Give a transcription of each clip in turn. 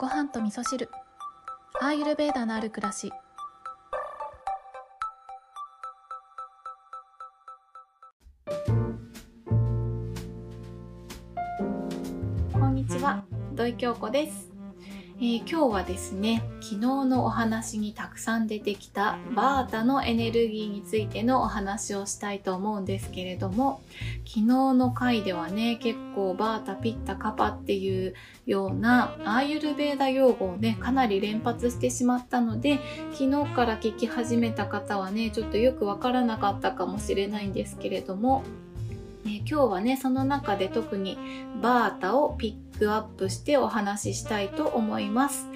ご飯と味噌汁。アーユルベーダのある暮らし。こんにちは。土井京子です。えー、今日はですね昨日のお話にたくさん出てきたバータのエネルギーについてのお話をしたいと思うんですけれども昨日の回ではね結構バータピッタカパっていうようなアーユルベーダ用語をねかなり連発してしまったので昨日から聞き始めた方はねちょっとよくわからなかったかもしれないんですけれども、え、今日はねその中で特にバータをピックアップしてお話ししたいと思います。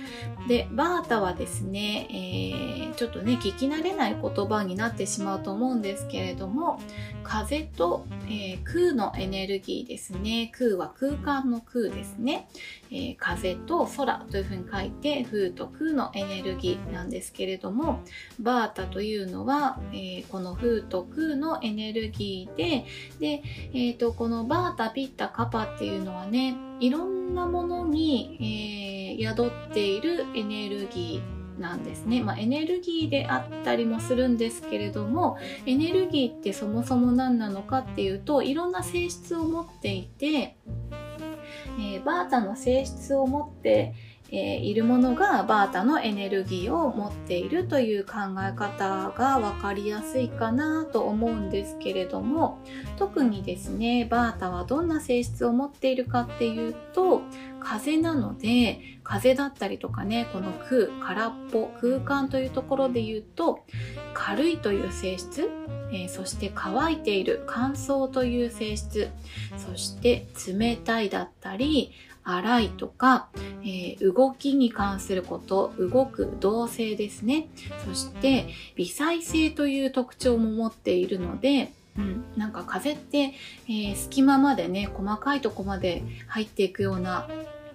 で、バータはですね、えー、ちょっとね、聞き慣れない言葉になってしまうと思うんですけれども、風と、えー、空のエネルギーですね。空は空間の空ですね。えー、風と空というふうに書いて、風と空のエネルギーなんですけれども、バータというのは、え、この風と空のエネルギーで、で、えっ、と、このバータ、ピッタ、カパっていうのはね、いろんなものに、えー、宿っているエネルギーなんですね、まあ、エネルギーであったりもするんですけれどもエネルギーってそもそも何なのかっていうといろんな性質を持っていて、えー、バータの性質を持ってえー、いるものがバータのエネルギーを持っているという考え方が分かりやすいかなと思うんですけれども特にですねバータはどんな性質を持っているかっていうと風なので風だったりとかねこの空空っぽ空間というところで言うと軽いという性質えー、そして乾いている乾燥という性質そして冷たいだったり荒いとか、えー、動きに関すること、動く動性ですね。そして、微細性という特徴も持っているので、うん、なんか風って、えー、隙間までね、細かいとこまで入っていくような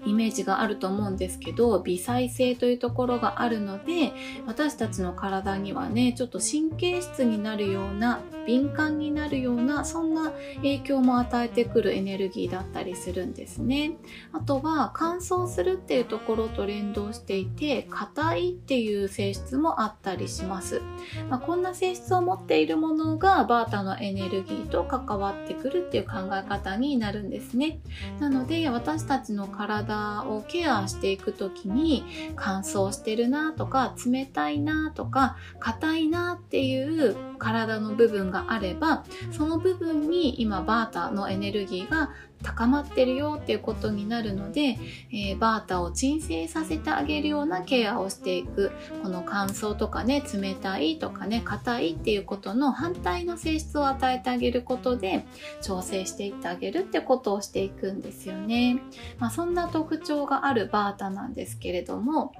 イメージがあると思うんですけど微細性というところがあるので私たちの体にはねちょっと神経質になるような敏感になるようなそんな影響も与えてくるエネルギーだったりするんですね。あとは乾燥するっていうところと連動していて硬いっていう性質もあったりします、まあ、こんな性質を持っているものがバータのエネルギーと関わってくるっていう考え方になるんですね。なので私たちの体体をケアしていく時に乾燥してるなとか冷たいなとか硬いなっていう体の部分があればその部分に今バータのエネルギーが高まってるよっていうことになるので、えー、バータを鎮静させてあげるようなケアをしていく。この乾燥とかね冷たいとかね硬いっていうことの反対の性質を与えてあげることで調整していってあげるってことをしていくんですよね、まあ、そんな特徴があるバータなんですけれども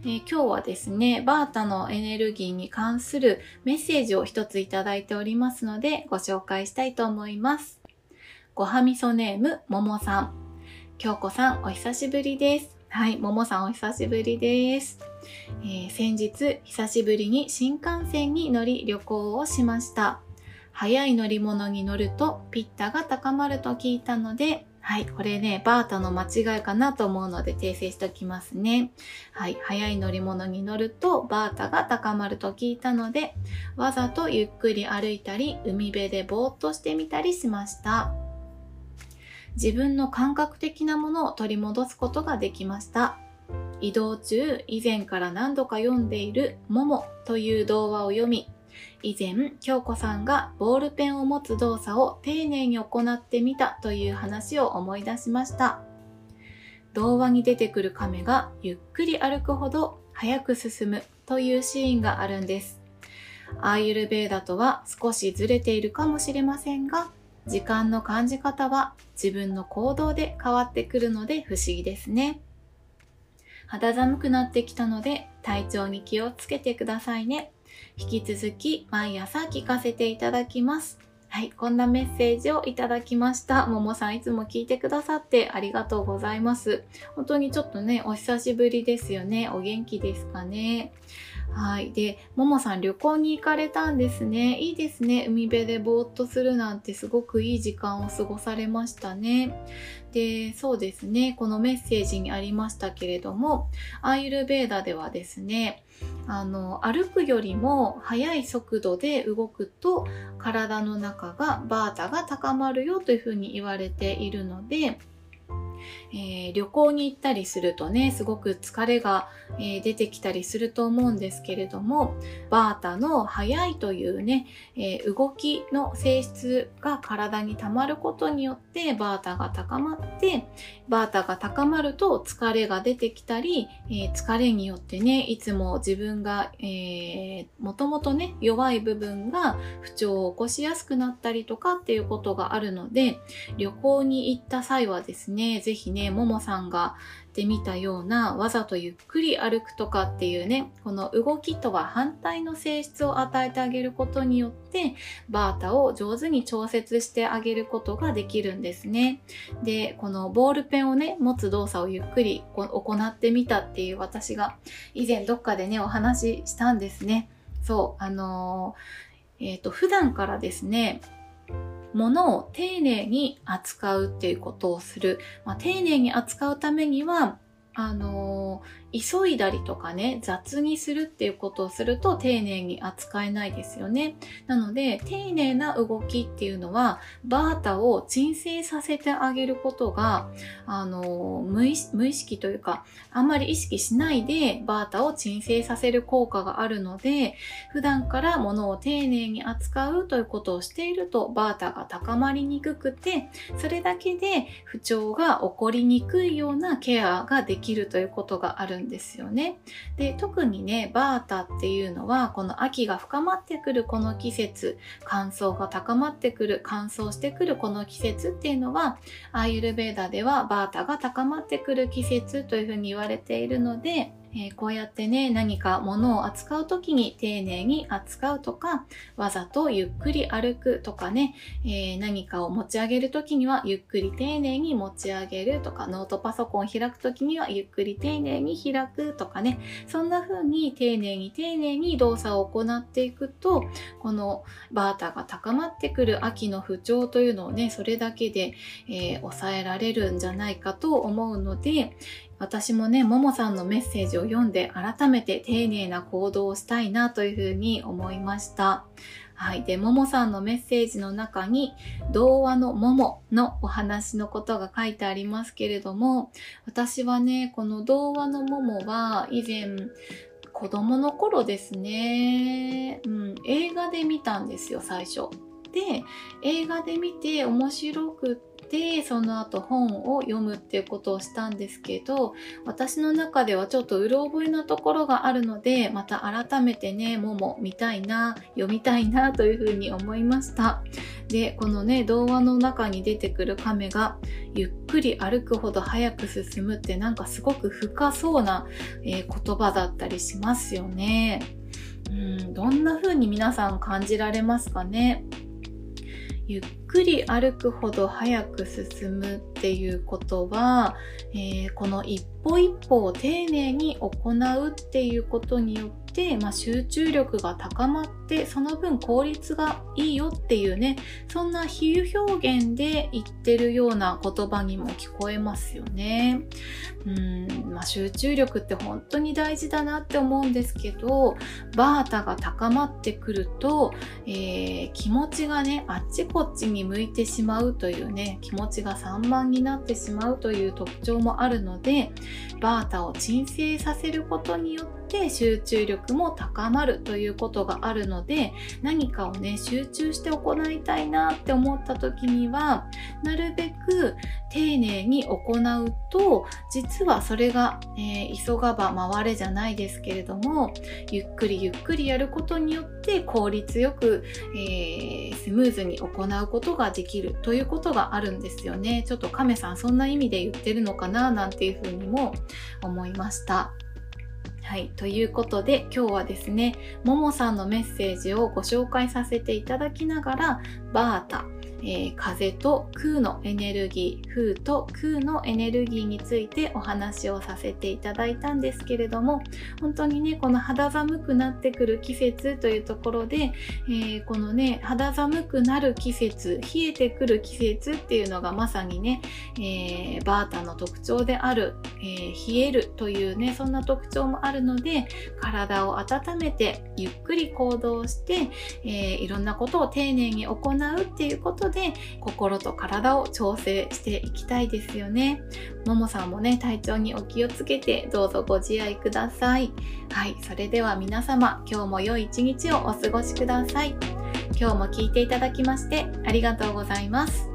えー、今日はですね、バータのエネルギーに関するメッセージを一ついただいておりますので、ご紹介したいと思います。ごはみそネーム、ももさん。京子さん、お久しぶりです。はい、ももさんお久しぶりです。えー、先日、久しぶりに新幹線に乗り旅行をしました。早い乗り物に乗るとピッタが高まると聞いたので、はい、これね、バータの間違いかなと思うので訂正しておきますね。はい、早い乗り物に乗るとバータが高まると聞いたので、わざとゆっくり歩いたり、海辺でぼーっとしてみたりしました。自分の感覚的なものを取り戻すことができました。移動中、以前から何度か読んでいるももという童話を読み、以前、京子さんがボールペンを持つ動作を丁寧に行ってみたという話を思い出しました。童話に出てくる亀がゆっくり歩くほど早く進むというシーンがあるんです。アーユルベーダとは少しずれているかもしれませんが、時間の感じ方は自分の行動で変わってくるので不思議ですね。肌寒くなってきたので体調に気をつけてくださいね。引き続き毎朝聞かせていただきます。はい、こんなメッセージをいただきました。ももさんいつも聞いてくださってありがとうございます。本当にちょっとね、お久しぶりですよね。お元気ですかね。はい。で、ももさん旅行に行かれたんですね。いいですね。海辺でぼーっとするなんてすごくいい時間を過ごされましたね。で、そうですね。このメッセージにありましたけれども、アーユルベーダではですね、あの、歩くよりも速い速度で動くと体の中がバータが高まるよというふうに言われているので、えー、旅行に行ったりするとねすごく疲れが、えー、出てきたりすると思うんですけれどもバータの速いというね、えー、動きの性質が体に溜まることによってバータが高まってバータが高まると疲れが出てきたり、え疲れによってねいつも自分が、えもともとね弱い部分が不調を起こしやすくなったりとかっていうことがあるので旅行に行った際はですねぜひねももさんがってみたようなわざとゆっくり歩くとかっていうねこの動きとは反対の性質を与えてあげることによってバータを上手に調節してあげることができるんですね。でこのボールペンをね持つ動作をゆっくり行ってみたっていう私が以前どっかでねお話ししたんですね。そうあのー、えっ、ー、と普段からですね物を丁寧に扱うっていうことをする。まあ、丁寧に扱うためには、あの急いだりとかね、雑にするっていうことをすると丁寧に扱えないですよね。なので、丁寧な動きっていうのは、バータを鎮静させてあげることが、あの、無意識というか、あんまり意識しないでバータを鎮静させる効果があるので、普段から物を丁寧に扱うということをしていると、バータが高まりにくくて、それだけで不調が起こりにくいようなケアができるということがあるんですよね。で特にねバータっていうのはこの秋が深まってくるこの季節乾燥が高まってくる乾燥してくるこの季節っていうのはアーユルベーダではバータが高まってくる季節というふうに言われているのでえー、こうやってね、何か物を扱う時に丁寧に扱うとか、わざとゆっくり歩くとかね、えー、何かを持ち上げる時にはゆっくり丁寧に持ち上げるとか、ノートパソコン開く時にはゆっくり丁寧に開くとかね、そんな風に丁寧に丁寧に動作を行っていくと、このバータが高まってくる秋の不調というのをね、それだけで、えー、抑えられるんじゃないかと思うので、私もね、ももさんのメッセージを読んで改めて丁寧な行動をしたいなというふうに思いました。はい。で、ももさんのメッセージの中に、童話のもものお話のことが書いてありますけれども、私はね、この童話のももは以前、子供の頃ですね、うん、映画で見たんですよ、最初。で、映画で見て面白くってでその後本を読むっていうことをしたんですけど私の中ではちょっとうろ覚えなところがあるのでまた改めてねもも見たいな読みたいなというふうに思いました。でこのね童話の中に出てくる亀がゆっくり歩くほど早く進むってなんかすごく深そうな、えー、言葉だったりしますよね。うんどんな風に皆さん感じられますかね？ゆっくり歩くほど早く進むっていうことは、えー、この一歩一歩を丁寧に行うっていうことによって、まあ、集中力が高まってその分効率がいいよっていうねそんな比喩表現で言ってるような言葉にも聞こえますよね。うん、まあ、集中力って本当に大事だなって思うんですけどバータが高まってくると、えー、気持ちがねあっちこっちに向いてしまうというね気持ちが散漫になってしまうという特徴もあるのでバータを鎮静させることによって集中力も高まるということがあるので何かをね集中して行いたいなって思った時にはなるべく丁寧に行うと実はそれが、えー、急がば回れじゃないですけれどもゆっくりゆっくりやることによって効率よく、えー、スムーズに行うことができるということがあるんですよねちょっと亀さんそんな意味で言ってるのかななんていうふうにも思いました。はい。ということで、今日はですね、ももさんのメッセージをご紹介させていただきながら、バータ、えー、風と空のエネルギー風と空のエネルギーについてお話をさせていただいたんですけれども本当にねこの肌寒くなってくる季節というところで、えー、このね肌寒くなる季節冷えてくる季節っていうのがまさにね、えー、バータの特徴である、え冷えるというねそんな特徴もあるので体を温めてゆっくり行動して、えいろんなことを丁寧に行うっていうことでで心と体を調整していきたいですよね。ももさんもね、体調にお気をつけてどうぞご自愛ください。はい、それでは皆様、今日も良い一日をお過ごしください。今日も聞いていただきましてありがとうございます。